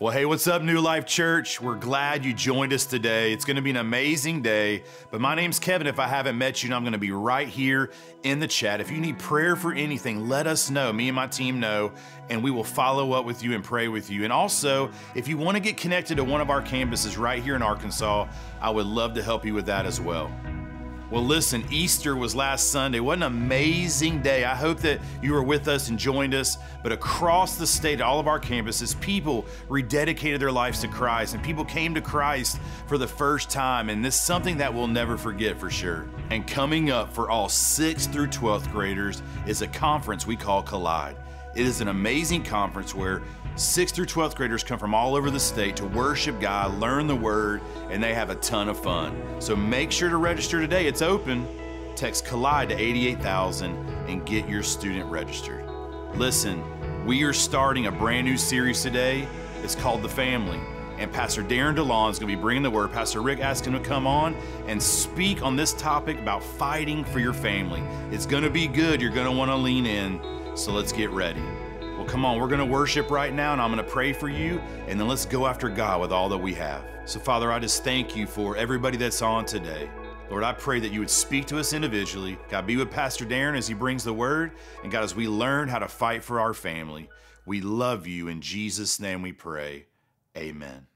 Well, hey, what's up, New Life Church? We're glad you joined us today. It's going to be an amazing day. But my name's Kevin. If I haven't met you, and I'm going to be right here in the chat. If you need prayer for anything, let us know. Me and my team know, and we will follow up with you and pray with you. And also, if you want to get connected to one of our campuses right here in Arkansas, I would love to help you with that as well. Well, listen, Easter was last Sunday. What an amazing day. I hope that you were with us and joined us. But across the state, all of our campuses, people rededicated their lives to Christ and people came to Christ for the first time. And this is something that we'll never forget for sure. And coming up for all 6th through 12th graders is a conference we call Collide. It is an amazing conference where 6th through 12th graders come from all over the state to worship God, learn the Word, and they have a ton of fun. So make sure to register today. It's open. Text Collide to 88000 and get your student registered. Listen, we are starting a brand new series today. It's called The Family. And Pastor Darren DeLon is going to be bringing the word. Pastor Rick asked him to come on and speak on this topic about fighting for your family. It's going to be good. You're going to want to lean in. So let's get ready. Well, come on, we're going to worship right now, and I'm going to pray for you, and then let's go after God with all that we have. So, Father, I just thank you for everybody that's on today. Lord, I pray that you would speak to us individually. God, be with Pastor Darren as he brings the word. And God, as we learn how to fight for our family, we love you. In Jesus' name we pray. Amen.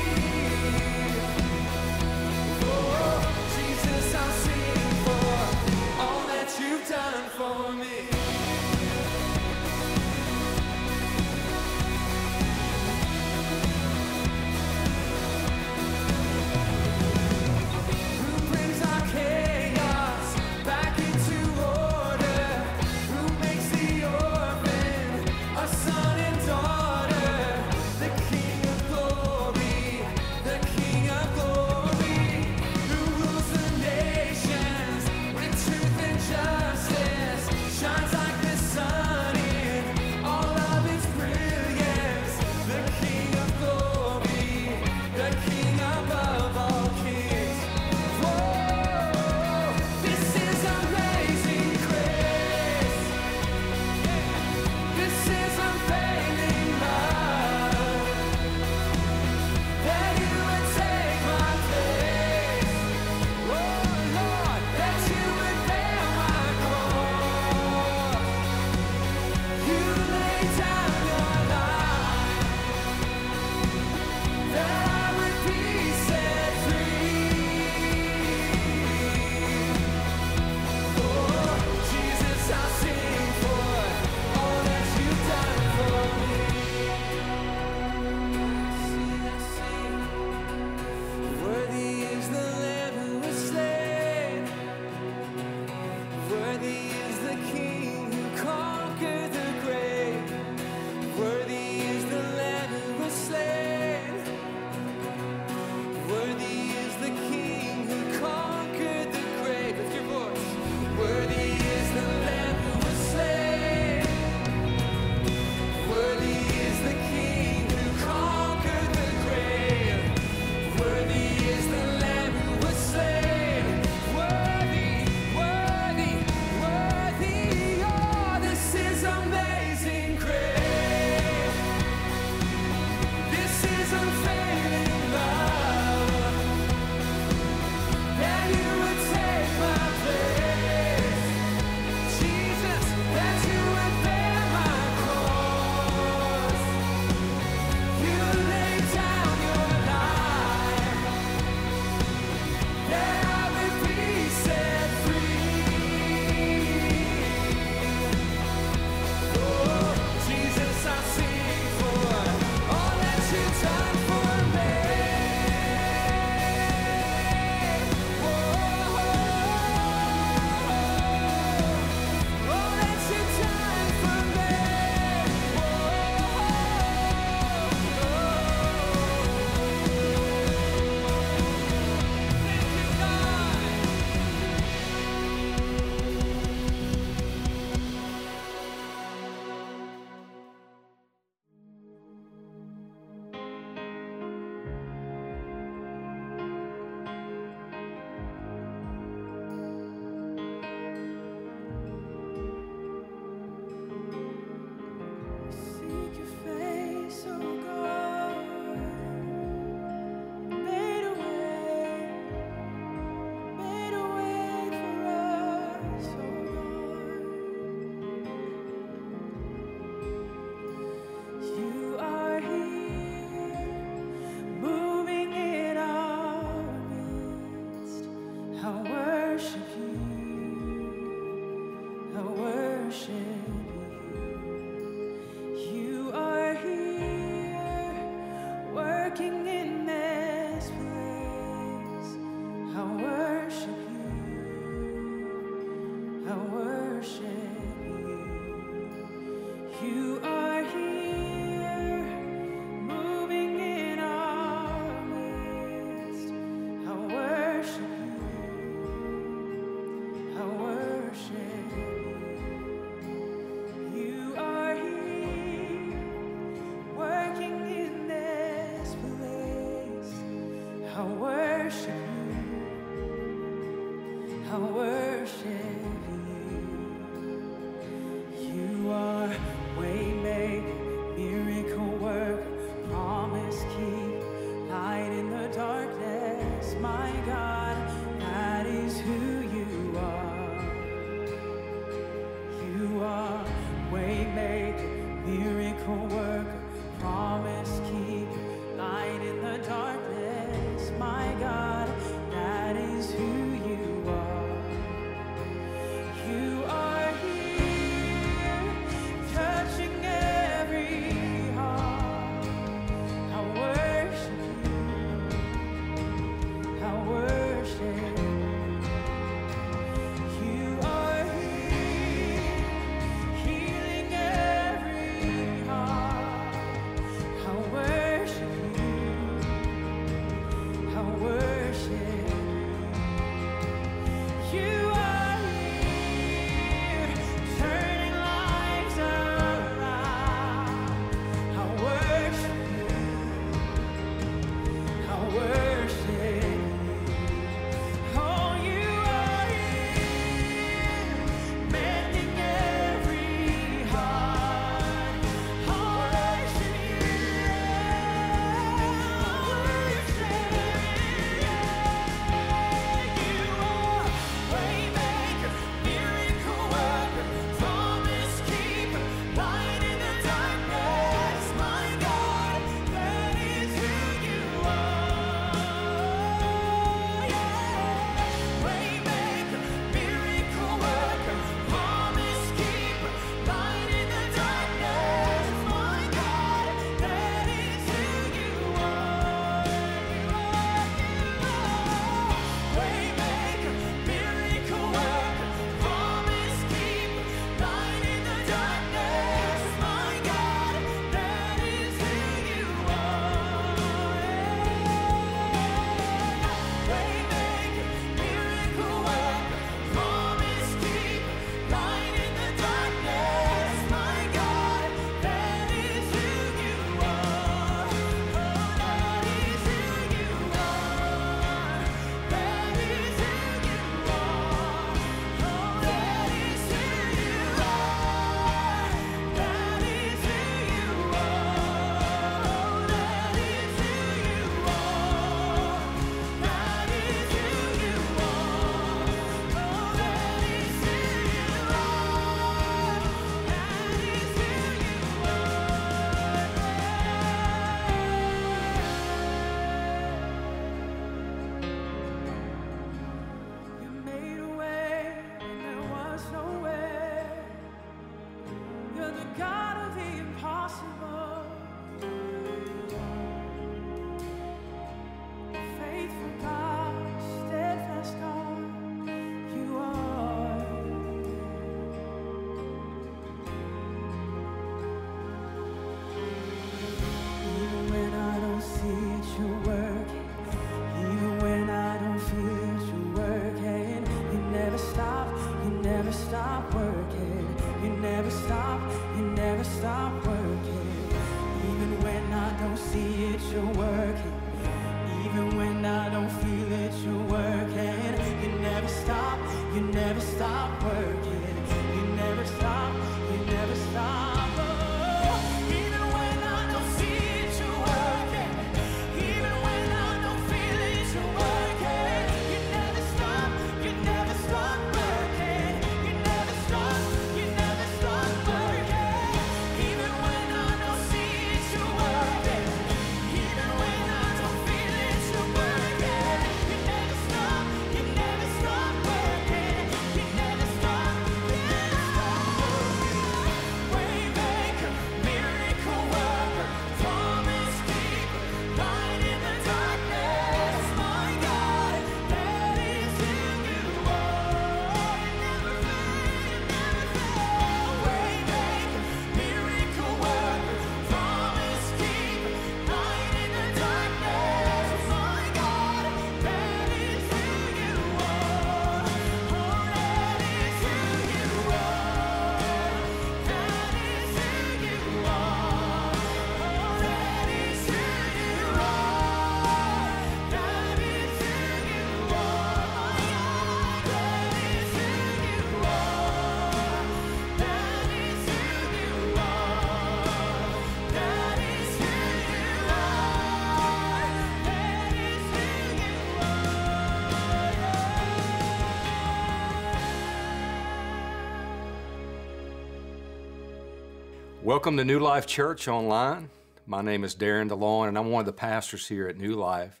Welcome to New Life Church Online. My name is Darren DeLon, and I'm one of the pastors here at New Life.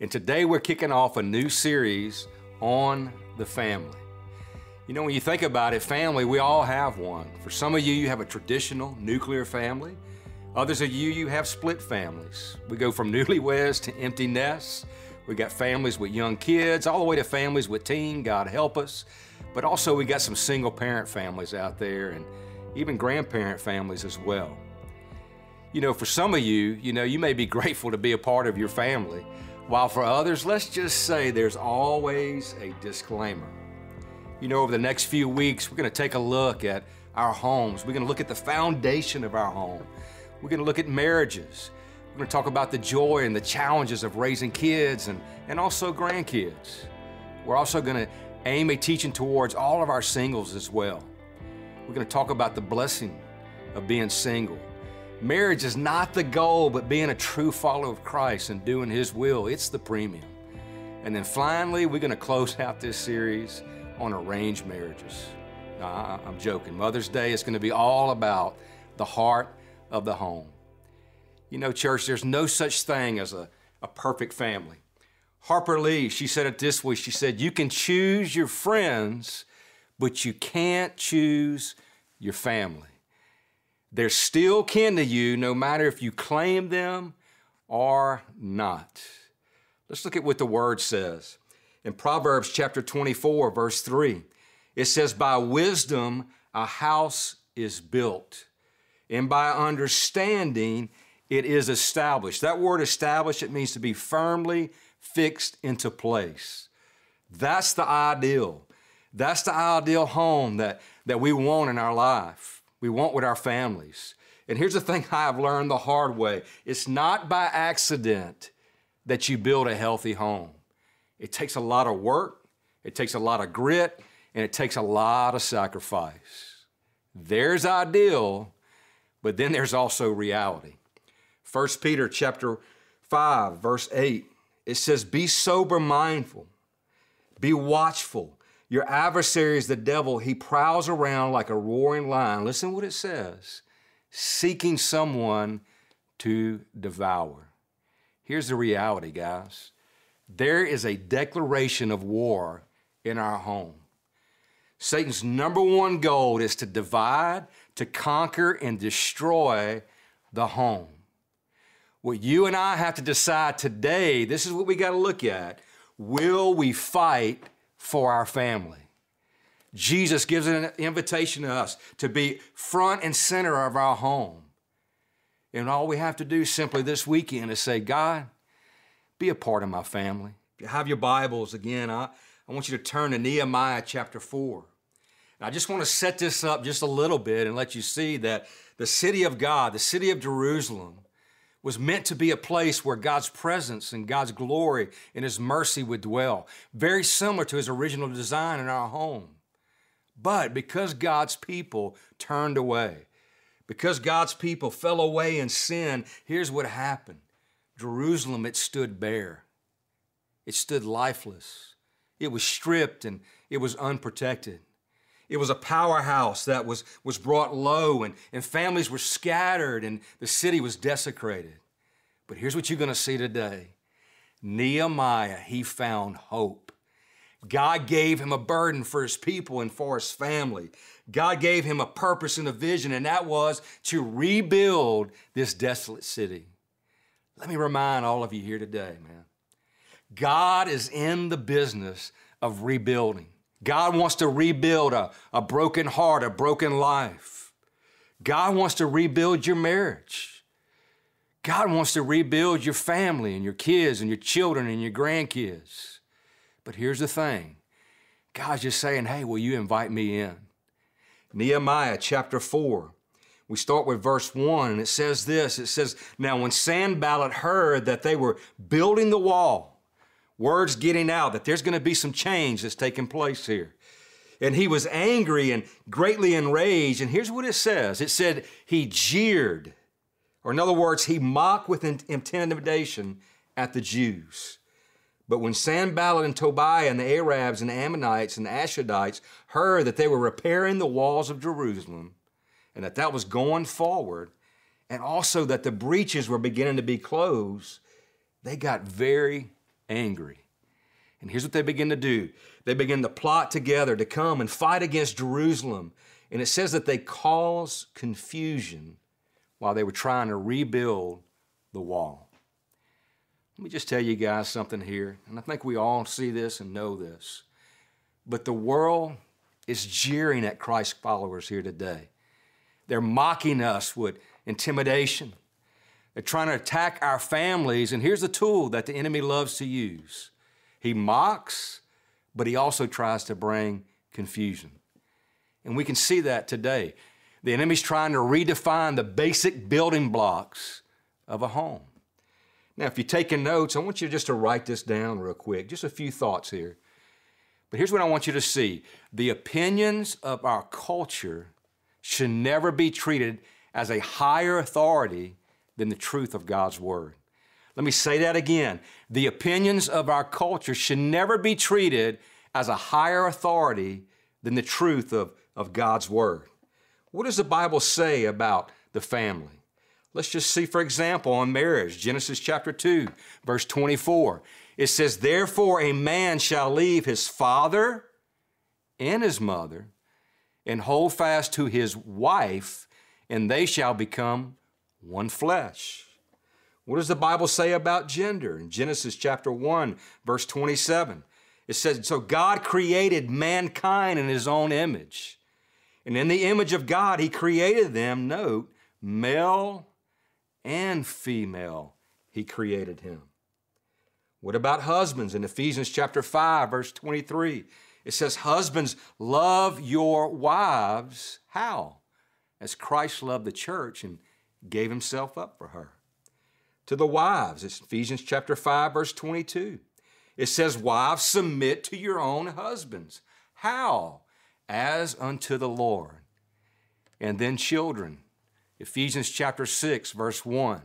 And today we're kicking off a new series on the family. You know, when you think about it, family, we all have one. For some of you, you have a traditional nuclear family. Others of you, you have split families. We go from newlyweds to empty nests. We got families with young kids, all the way to families with teen, God help us. But also, we got some single parent families out there and even grandparent families as well. You know, for some of you, you know, you may be grateful to be a part of your family, while for others, let's just say there's always a disclaimer. You know, over the next few weeks, we're going to take a look at our homes. We're going to look at the foundation of our home. We're going to look at marriages. We're going to talk about the joy and the challenges of raising kids and, and also grandkids. We're also going to aim a teaching towards all of our singles as well. We're going to talk about the blessing of being single. Marriage is not the goal, but being a true follower of Christ and doing His will. It's the premium. And then finally, we're going to close out this series on arranged marriages. I- I'm joking. Mother's Day is going to be all about the heart of the home. You know, church, there's no such thing as a, a perfect family. Harper Lee, she said it this way. She said, You can choose your friends, but you can't choose your family. They're still kin to you no matter if you claim them or not. Let's look at what the word says. In Proverbs chapter 24, verse 3, it says, By wisdom a house is built, and by understanding it is established. That word established, it means to be firmly fixed into place. That's the ideal. That's the ideal home that, that we want in our life. We want with our families. And here's the thing I have learned the hard way it's not by accident that you build a healthy home. It takes a lot of work, it takes a lot of grit, and it takes a lot of sacrifice. There's ideal, but then there's also reality. 1 Peter chapter 5 verse 8 it says be sober mindful be watchful your adversary is the devil. He prowls around like a roaring lion. Listen what it says. Seeking someone to devour. Here's the reality guys. There is a declaration of war in our home. Satan's number one goal is to divide, to conquer, and destroy the home. What you and I have to decide today, this is what we got to look at. Will we fight for our family? Jesus gives an invitation to us to be front and center of our home. And all we have to do simply this weekend is say, God, be a part of my family. If you have your Bibles again, I, I want you to turn to Nehemiah chapter 4. And I just want to set this up just a little bit and let you see that the city of God, the city of Jerusalem, was meant to be a place where God's presence and God's glory and His mercy would dwell, very similar to His original design in our home. But because God's people turned away, because God's people fell away in sin, here's what happened Jerusalem, it stood bare, it stood lifeless, it was stripped, and it was unprotected. It was a powerhouse that was, was brought low, and, and families were scattered, and the city was desecrated. But here's what you're going to see today Nehemiah, he found hope. God gave him a burden for his people and for his family. God gave him a purpose and a vision, and that was to rebuild this desolate city. Let me remind all of you here today, man. God is in the business of rebuilding. God wants to rebuild a, a broken heart, a broken life. God wants to rebuild your marriage. God wants to rebuild your family and your kids and your children and your grandkids. But here's the thing God's just saying, hey, will you invite me in? Nehemiah chapter 4. We start with verse 1, and it says this It says, Now when Sanballat heard that they were building the wall, words getting out that there's going to be some change that's taking place here. And he was angry and greatly enraged. And here's what it says it said, He jeered, or in other words, he mocked with intimidation at the Jews. But when Sanballat and Tobiah and the Arabs and the Ammonites and the Ashdodites heard that they were repairing the walls of Jerusalem and that that was going forward, and also that the breaches were beginning to be closed, they got very angry. And here's what they begin to do they begin to plot together to come and fight against Jerusalem. And it says that they caused confusion while they were trying to rebuild the wall. Let me just tell you guys something here, and I think we all see this and know this. But the world is jeering at Christ followers here today. They're mocking us with intimidation. They're trying to attack our families, and here's the tool that the enemy loves to use he mocks, but he also tries to bring confusion. And we can see that today. The enemy's trying to redefine the basic building blocks of a home. Now, if you're taking notes, I want you just to write this down real quick, just a few thoughts here. But here's what I want you to see the opinions of our culture should never be treated as a higher authority than the truth of God's Word. Let me say that again. The opinions of our culture should never be treated as a higher authority than the truth of, of God's Word. What does the Bible say about the family? Let's just see, for example, on marriage, Genesis chapter 2, verse 24. It says, Therefore, a man shall leave his father and his mother and hold fast to his wife, and they shall become one flesh. What does the Bible say about gender? In Genesis chapter 1, verse 27, it says, So God created mankind in his own image. And in the image of God, he created them, note, male and female, he created him. What about husbands? In Ephesians chapter 5, verse 23, it says, Husbands, love your wives. How? As Christ loved the church and gave himself up for her. To the wives, it's Ephesians chapter 5, verse 22. It says, Wives, submit to your own husbands. How? As unto the Lord. And then children, Ephesians chapter 6, verse 1.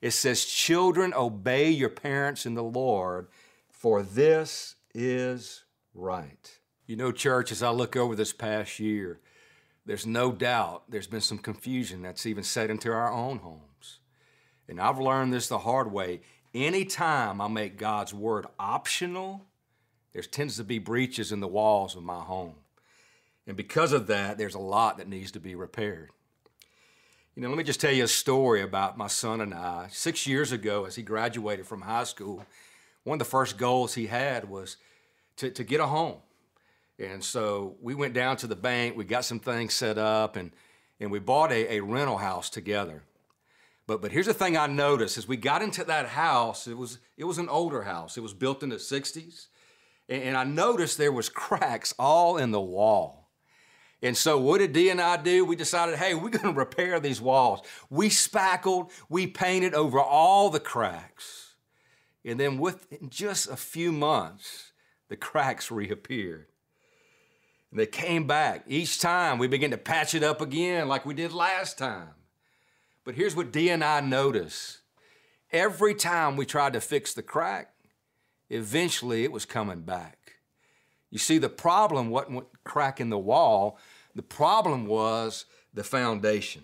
It says, Children, obey your parents in the Lord, for this is right. You know, church, as I look over this past year, there's no doubt there's been some confusion that's even set into our own homes. And I've learned this the hard way. Anytime I make God's word optional, there tends to be breaches in the walls of my home. And because of that, there's a lot that needs to be repaired. You know, let me just tell you a story about my son and I. Six years ago, as he graduated from high school, one of the first goals he had was to, to get a home. And so we went down to the bank, we got some things set up, and, and we bought a, a rental house together. But, but here's the thing I noticed as we got into that house, it was, it was an older house. It was built in the 60s. And, and I noticed there was cracks all in the wall. And so, what did Dee and I do? We decided, hey, we're going to repair these walls. We spackled, we painted over all the cracks. And then, within just a few months, the cracks reappeared. And they came back. Each time we began to patch it up again like we did last time. But here's what Dee and I noticed every time we tried to fix the crack, eventually it was coming back. You see, the problem wasn't cracking the wall, the problem was the foundation.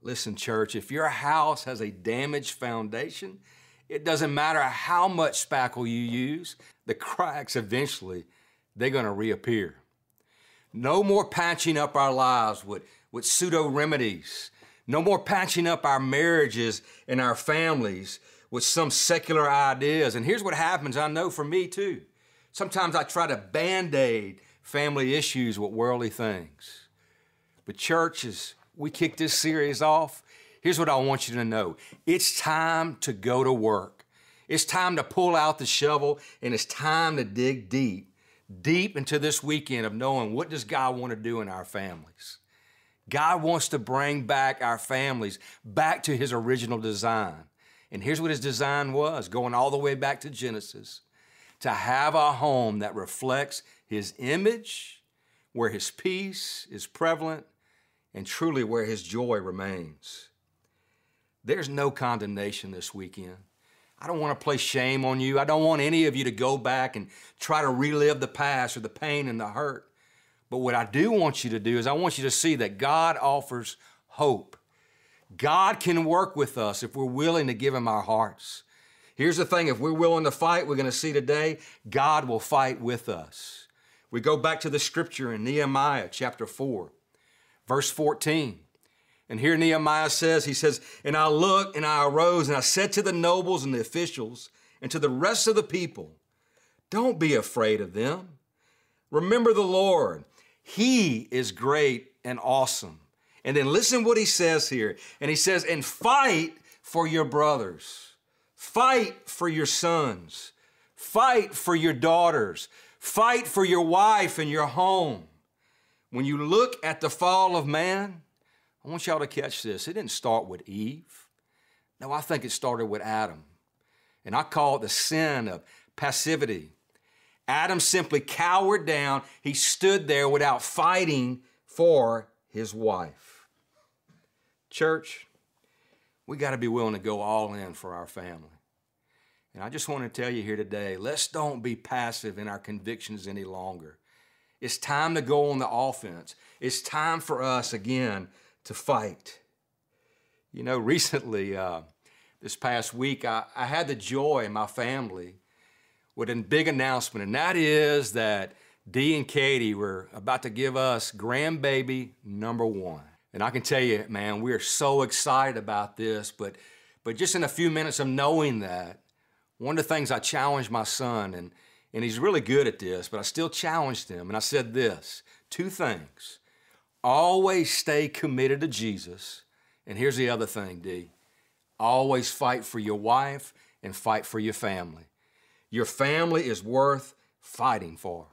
Listen, church, if your house has a damaged foundation, it doesn't matter how much spackle you use, the cracks eventually, they're going to reappear. No more patching up our lives with, with pseudo remedies. No more patching up our marriages and our families with some secular ideas. And here's what happens I know for me too. Sometimes I try to band aid family issues with worldly things. But, churches, we kick this series off. Here's what I want you to know it's time to go to work. It's time to pull out the shovel and it's time to dig deep, deep into this weekend of knowing what does God want to do in our families. God wants to bring back our families back to his original design. And here's what his design was going all the way back to Genesis to have a home that reflects his image, where his peace is prevalent, and truly where his joy remains. There's no condemnation this weekend. I don't want to place shame on you. I don't want any of you to go back and try to relive the past or the pain and the hurt. But what I do want you to do is I want you to see that God offers hope. God can work with us if we're willing to give Him our hearts. Here's the thing if we're willing to fight, we're going to see today, God will fight with us. We go back to the scripture in Nehemiah chapter 4, verse 14. And here Nehemiah says, he says, And I looked and I arose and I said to the nobles and the officials and to the rest of the people, Don't be afraid of them. Remember the Lord. He is great and awesome. And then listen what he says here. And he says, And fight for your brothers, fight for your sons, fight for your daughters, Fight for your wife and your home. When you look at the fall of man, I want y'all to catch this. It didn't start with Eve. No, I think it started with Adam. And I call it the sin of passivity. Adam simply cowered down. He stood there without fighting for his wife. Church, we got to be willing to go all in for our family. And I just want to tell you here today let's don't be passive in our convictions any longer. It's time to go on the offense. It's time for us again to fight. You know, recently, uh, this past week, I, I had the joy in my family with a big announcement, and that is that Dee and Katie were about to give us grandbaby number one. And I can tell you, man, we are so excited about this, but but just in a few minutes of knowing that, one of the things I challenged my son, and, and he's really good at this, but I still challenged him, and I said this two things. Always stay committed to Jesus. And here's the other thing, D. Always fight for your wife and fight for your family. Your family is worth fighting for.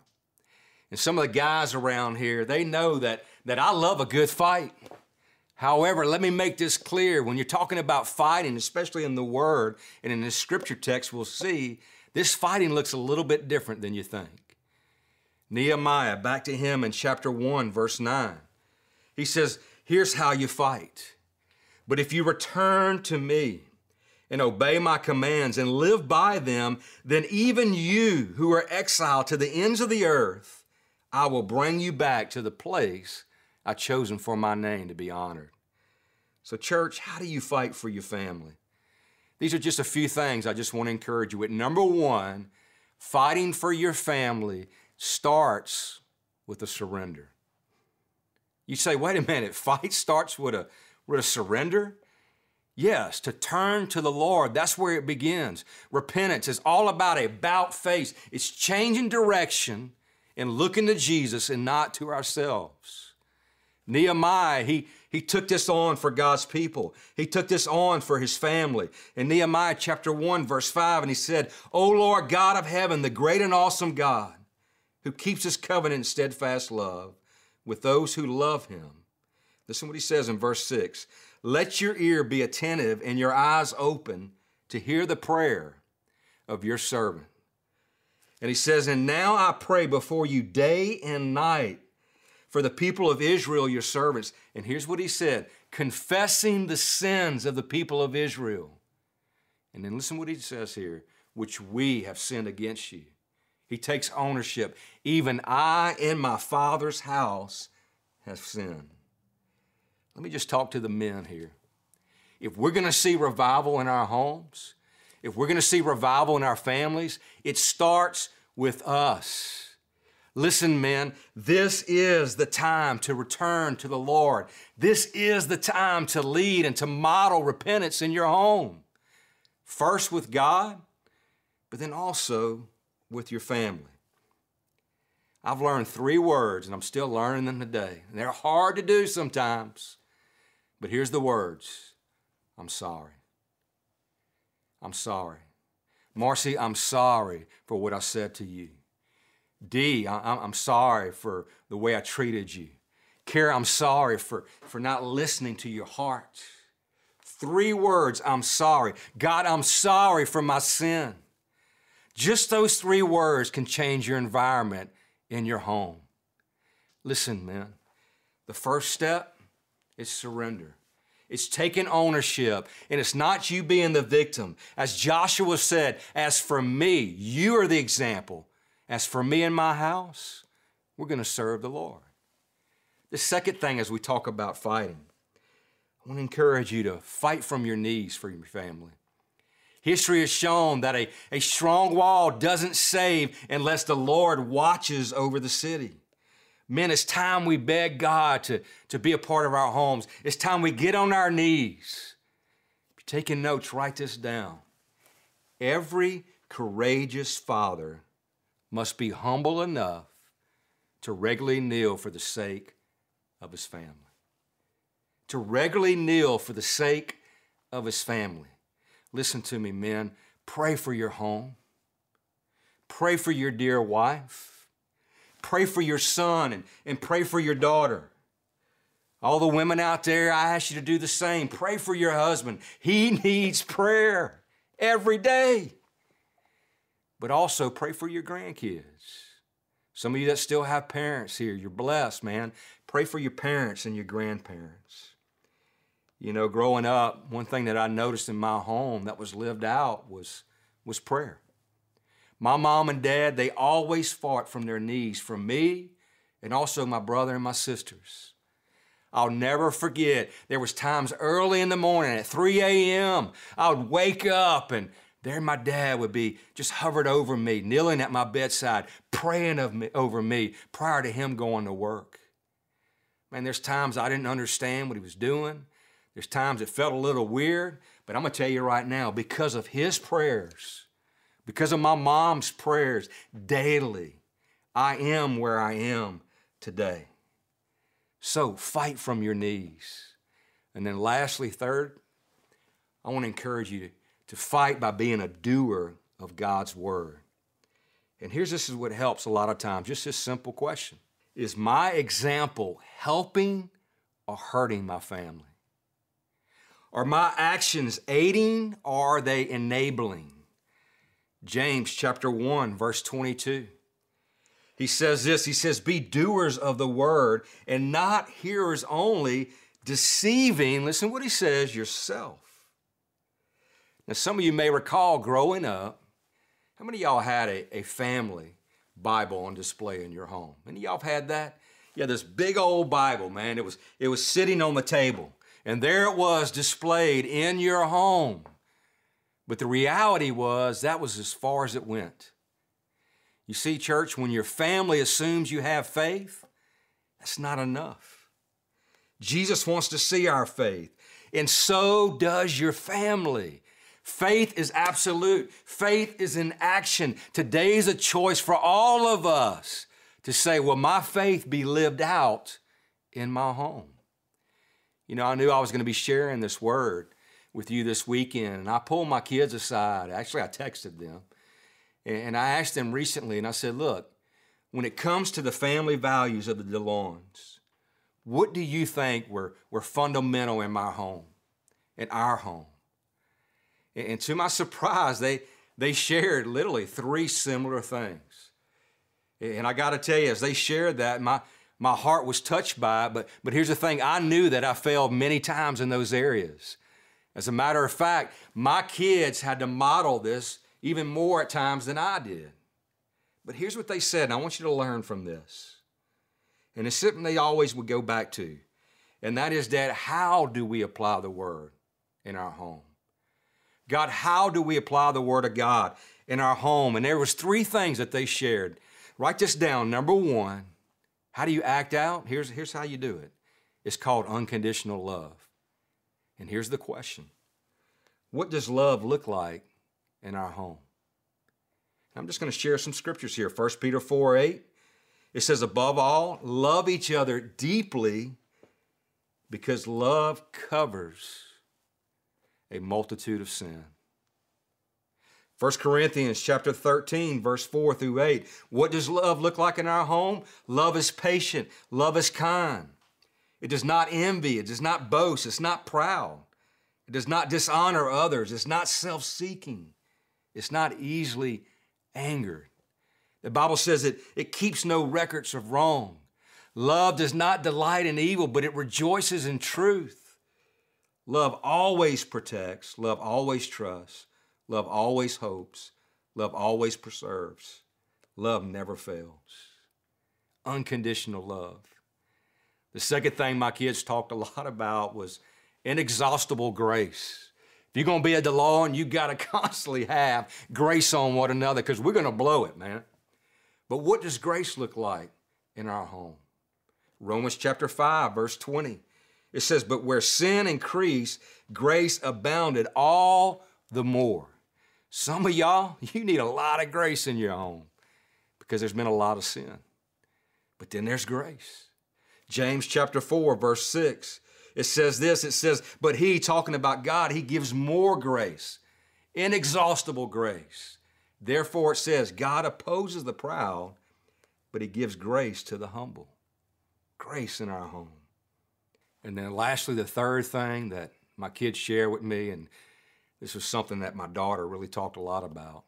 And some of the guys around here, they know that, that I love a good fight. However, let me make this clear. When you're talking about fighting, especially in the Word and in the scripture text, we'll see this fighting looks a little bit different than you think. Nehemiah, back to him in chapter 1, verse 9. He says, Here's how you fight. But if you return to me and obey my commands and live by them, then even you who are exiled to the ends of the earth, I will bring you back to the place I've chosen for my name to be honored. So, church, how do you fight for your family? These are just a few things I just want to encourage you with. Number one, fighting for your family starts with a surrender. You say, wait a minute, fight starts with a, with a surrender? Yes, to turn to the Lord, that's where it begins. Repentance is all about a about face. It's changing direction and looking to Jesus and not to ourselves. Nehemiah, he, he took this on for God's people. He took this on for his family. In Nehemiah chapter 1, verse 5, and he said, O Lord God of heaven, the great and awesome God, who keeps his covenant and steadfast love with those who love him. Listen what he says in verse 6 Let your ear be attentive and your eyes open to hear the prayer of your servant. And he says, And now I pray before you day and night for the people of Israel, your servants. And here's what he said confessing the sins of the people of Israel. And then listen what he says here, which we have sinned against you. He takes ownership. Even I in my father's house have sinned. Let me just talk to the men here. If we're going to see revival in our homes, if we're going to see revival in our families, it starts with us. Listen, men, this is the time to return to the Lord. This is the time to lead and to model repentance in your home. First with God, but then also with your family. I've learned three words, and I'm still learning them today. And they're hard to do sometimes, but here's the words I'm sorry. I'm sorry. Marcy, I'm sorry for what I said to you. D, I, I'm sorry for the way I treated you. Kara, I'm sorry for, for not listening to your heart. Three words, I'm sorry. God, I'm sorry for my sin. Just those three words can change your environment in your home. Listen, man, the first step is surrender. It's taking ownership, and it's not you being the victim. As Joshua said, as for me, you are the example. As for me and my house, we're going to serve the Lord. The second thing, as we talk about fighting, I want to encourage you to fight from your knees for your family. History has shown that a, a strong wall doesn't save unless the Lord watches over the city. Men, it's time we beg God to, to be a part of our homes. It's time we get on our knees. If you're taking notes, write this down. Every courageous father must be humble enough to regularly kneel for the sake of his family. To regularly kneel for the sake of his family. Listen to me, men. Pray for your home. Pray for your dear wife. Pray for your son and, and pray for your daughter. All the women out there, I ask you to do the same. Pray for your husband. He needs prayer every day. But also pray for your grandkids. Some of you that still have parents here, you're blessed, man. Pray for your parents and your grandparents. You know, growing up, one thing that I noticed in my home that was lived out was, was prayer. My mom and dad, they always fought from their knees for me and also my brother and my sisters. I'll never forget, there was times early in the morning at 3 a.m., I would wake up and there my dad would be just hovered over me, kneeling at my bedside, praying of me, over me prior to him going to work. Man, there's times I didn't understand what he was doing. There's times it felt a little weird, but I'm going to tell you right now because of his prayers, because of my mom's prayers daily, I am where I am today. So fight from your knees. And then, lastly, third, I want to encourage you to, fight by being a doer of God's word. And here's this is what helps a lot of times just this simple question Is my example helping or hurting my family? Are my actions aiding or are they enabling? James chapter 1, verse 22. He says this He says, Be doers of the word and not hearers only, deceiving, listen what he says, yourself. Now, some of you may recall growing up, how many of y'all had a, a family Bible on display in your home? Any of y'all have had that? Yeah, this big old Bible, man. It was, it was sitting on the table. And there it was displayed in your home. But the reality was that was as far as it went. You see, church, when your family assumes you have faith, that's not enough. Jesus wants to see our faith, and so does your family. Faith is absolute. Faith is in action. Today is a choice for all of us to say, Will my faith be lived out in my home? You know, I knew I was going to be sharing this word with you this weekend, and I pulled my kids aside. Actually, I texted them, and I asked them recently, and I said, Look, when it comes to the family values of the DeLawns, what do you think were, were fundamental in my home, in our home? And, and to my surprise, they, they shared literally three similar things. And I got to tell you, as they shared that, my, my heart was touched by it. But, but here's the thing I knew that I failed many times in those areas. As a matter of fact, my kids had to model this even more at times than I did. But here's what they said, and I want you to learn from this. And it's something they always would go back to. And that is that how do we apply the word in our home? God, how do we apply the word of God in our home? And there was three things that they shared. Write this down. Number one, how do you act out? Here's, here's how you do it. It's called unconditional love. And here's the question. What does love look like in our home? I'm just going to share some scriptures here. 1 Peter 4 8. It says, above all, love each other deeply because love covers a multitude of sin. 1 Corinthians chapter 13, verse 4 through 8. What does love look like in our home? Love is patient, love is kind. It does not envy, it does not boast, it's not proud. It does not dishonor others, it's not self seeking, it's not easily angered. The Bible says that it keeps no records of wrong. Love does not delight in evil, but it rejoices in truth. Love always protects, love always trusts, love always hopes, love always preserves, love never fails. Unconditional love. The second thing my kids talked a lot about was inexhaustible grace. If you're going to be a DeLawn, you got to constantly have grace on one another because we're going to blow it, man. But what does grace look like in our home? Romans chapter 5, verse 20. It says, But where sin increased, grace abounded all the more. Some of y'all, you need a lot of grace in your home because there's been a lot of sin. But then there's grace. James chapter 4, verse 6 it says this it says, But he, talking about God, he gives more grace, inexhaustible grace. Therefore, it says, God opposes the proud, but he gives grace to the humble. Grace in our home. And then, lastly, the third thing that my kids share with me, and this is something that my daughter really talked a lot about,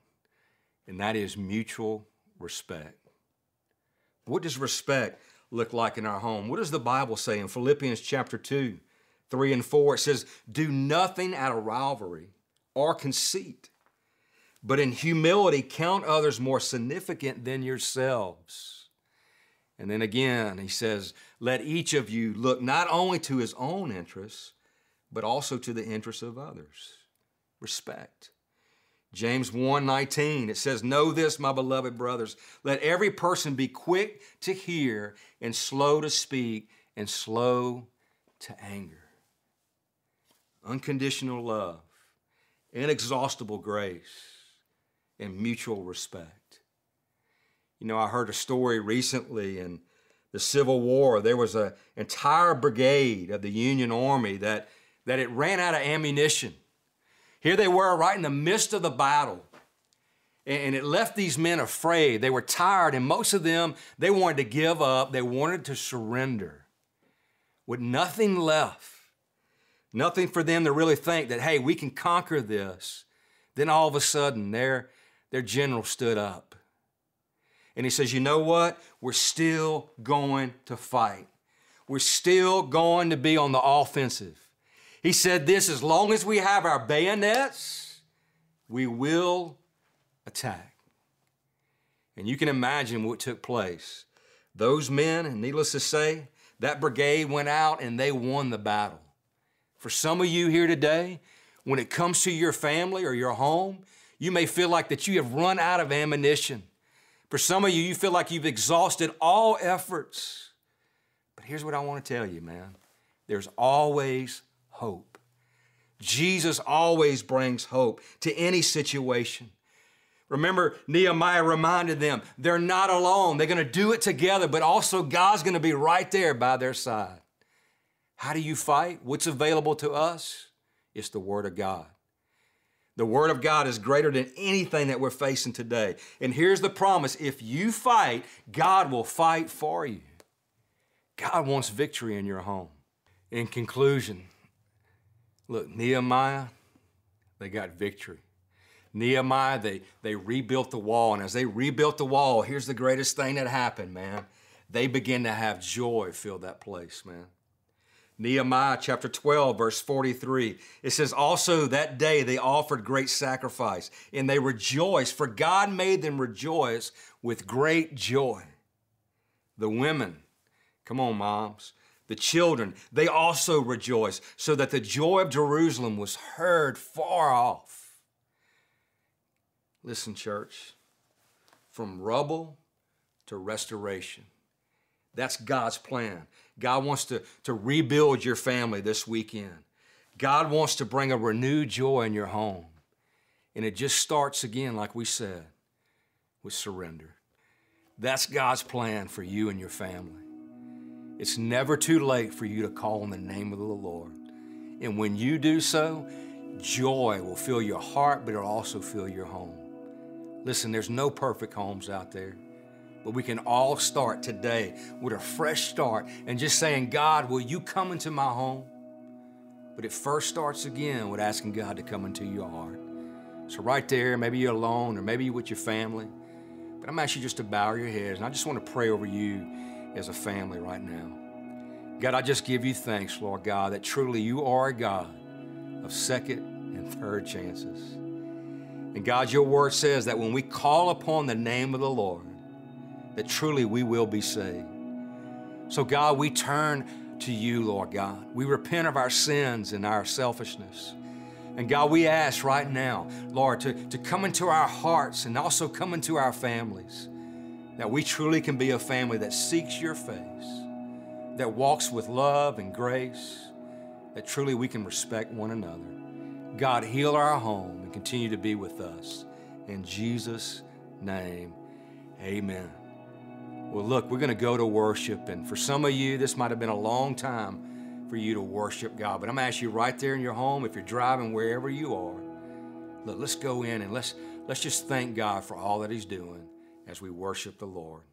and that is mutual respect. What does respect look like in our home? What does the Bible say in Philippians chapter 2, 3 and 4? It says, Do nothing out of rivalry or conceit, but in humility count others more significant than yourselves. And then again, he says, Let each of you look not only to his own interests, but also to the interests of others. Respect. James 1:19 it says know this my beloved brothers let every person be quick to hear and slow to speak and slow to anger. Unconditional love inexhaustible grace and mutual respect. You know I heard a story recently in the Civil War. There was an entire brigade of the Union Army that that it ran out of ammunition here they were right in the midst of the battle. And it left these men afraid. They were tired, and most of them, they wanted to give up. They wanted to surrender. With nothing left, nothing for them to really think that, hey, we can conquer this. Then all of a sudden, their, their general stood up. And he says, You know what? We're still going to fight. We're still going to be on the offensive. He said this as long as we have our bayonets, we will attack. And you can imagine what took place. Those men, and needless to say, that brigade went out and they won the battle. For some of you here today, when it comes to your family or your home, you may feel like that you have run out of ammunition. For some of you, you feel like you've exhausted all efforts. But here's what I want to tell you, man. There's always hope. Jesus always brings hope to any situation. Remember, Nehemiah reminded them they're not alone. They're going to do it together, but also God's going to be right there by their side. How do you fight? What's available to us? It's the Word of God. The Word of God is greater than anything that we're facing today. And here's the promise if you fight, God will fight for you. God wants victory in your home. In conclusion, look, Nehemiah, they got victory. Nehemiah, they, they rebuilt the wall. And as they rebuilt the wall, here's the greatest thing that happened, man. They began to have joy fill that place, man. Nehemiah chapter 12, verse 43. It says, Also that day they offered great sacrifice, and they rejoiced, for God made them rejoice with great joy. The women, come on, moms, the children, they also rejoiced, so that the joy of Jerusalem was heard far off. Listen, church, from rubble to restoration. That's God's plan. God wants to, to rebuild your family this weekend. God wants to bring a renewed joy in your home. And it just starts again, like we said, with surrender. That's God's plan for you and your family. It's never too late for you to call on the name of the Lord. And when you do so, joy will fill your heart, but it'll also fill your home. Listen, there's no perfect homes out there. But we can all start today with a fresh start and just saying, God, will you come into my home? But it first starts again with asking God to come into your heart. So, right there, maybe you're alone or maybe you're with your family. But I'm asking you just to bow your heads and I just want to pray over you as a family right now. God, I just give you thanks, Lord God, that truly you are a God of second and third chances. And God, your word says that when we call upon the name of the Lord, that truly we will be saved. So, God, we turn to you, Lord God. We repent of our sins and our selfishness. And God, we ask right now, Lord, to, to come into our hearts and also come into our families, that we truly can be a family that seeks your face, that walks with love and grace, that truly we can respect one another. God, heal our home and continue to be with us. In Jesus' name, amen. Well, look, we're going to go to worship. And for some of you, this might have been a long time for you to worship God. But I'm going to ask you right there in your home, if you're driving wherever you are, look, let's go in and let's, let's just thank God for all that He's doing as we worship the Lord.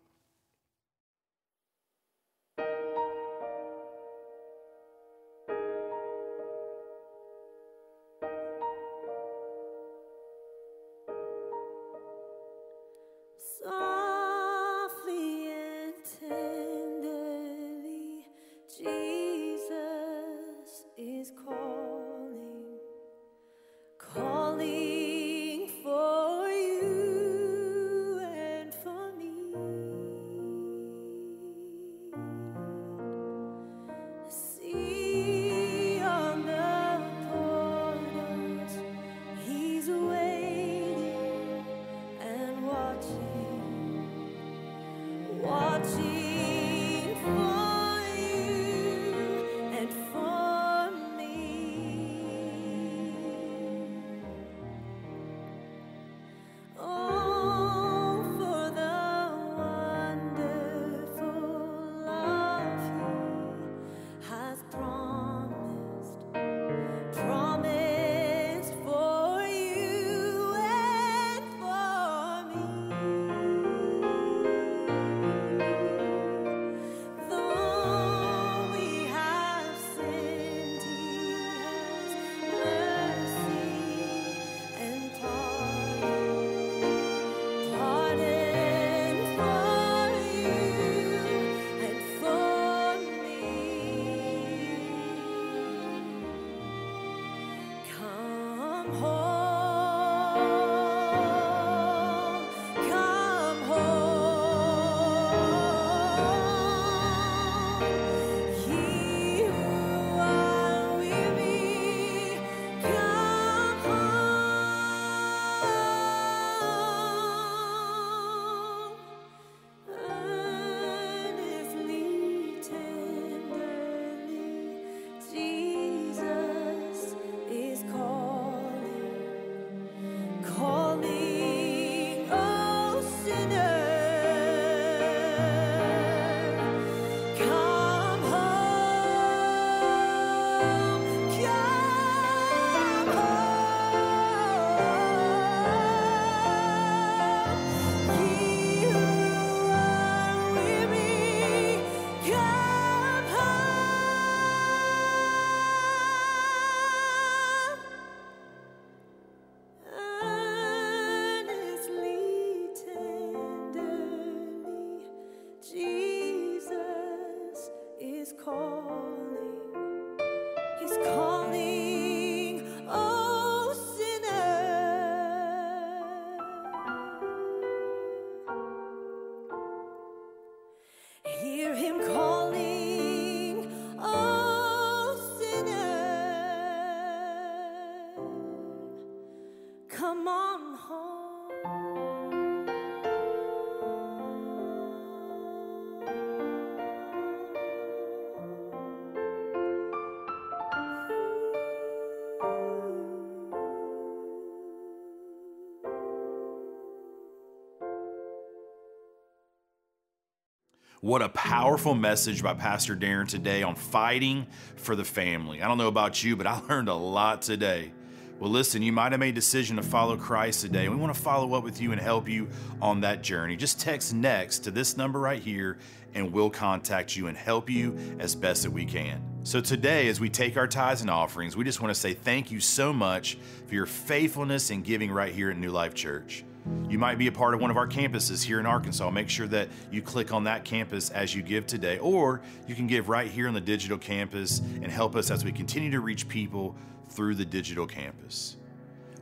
What a powerful message by Pastor Darren today on fighting for the family. I don't know about you, but I learned a lot today. Well, listen, you might have made a decision to follow Christ today, we want to follow up with you and help you on that journey. Just text next to this number right here, and we'll contact you and help you as best that we can. So, today, as we take our tithes and offerings, we just want to say thank you so much for your faithfulness in giving right here at New Life Church. You might be a part of one of our campuses here in Arkansas. Make sure that you click on that campus as you give today, or you can give right here on the digital campus and help us as we continue to reach people through the digital campus.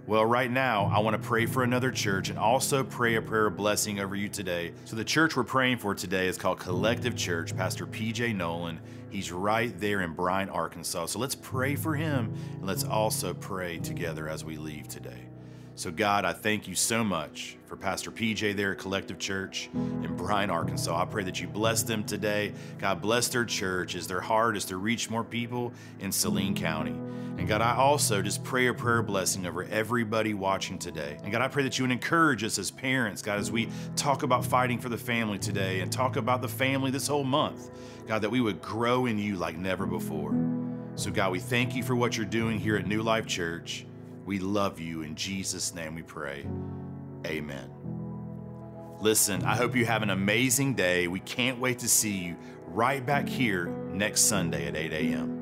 Well, right now, I want to pray for another church and also pray a prayer of blessing over you today. So, the church we're praying for today is called Collective Church, Pastor PJ Nolan. He's right there in Bryant, Arkansas. So, let's pray for him and let's also pray together as we leave today. So, God, I thank you so much for Pastor PJ there at Collective Church in Bryant, Arkansas. I pray that you bless them today. God, bless their church as their heart is to reach more people in Saline County. And God, I also just pray a prayer blessing over everybody watching today. And God, I pray that you would encourage us as parents, God, as we talk about fighting for the family today and talk about the family this whole month. God, that we would grow in you like never before. So, God, we thank you for what you're doing here at New Life Church. We love you. In Jesus' name we pray. Amen. Listen, I hope you have an amazing day. We can't wait to see you right back here next Sunday at 8 a.m.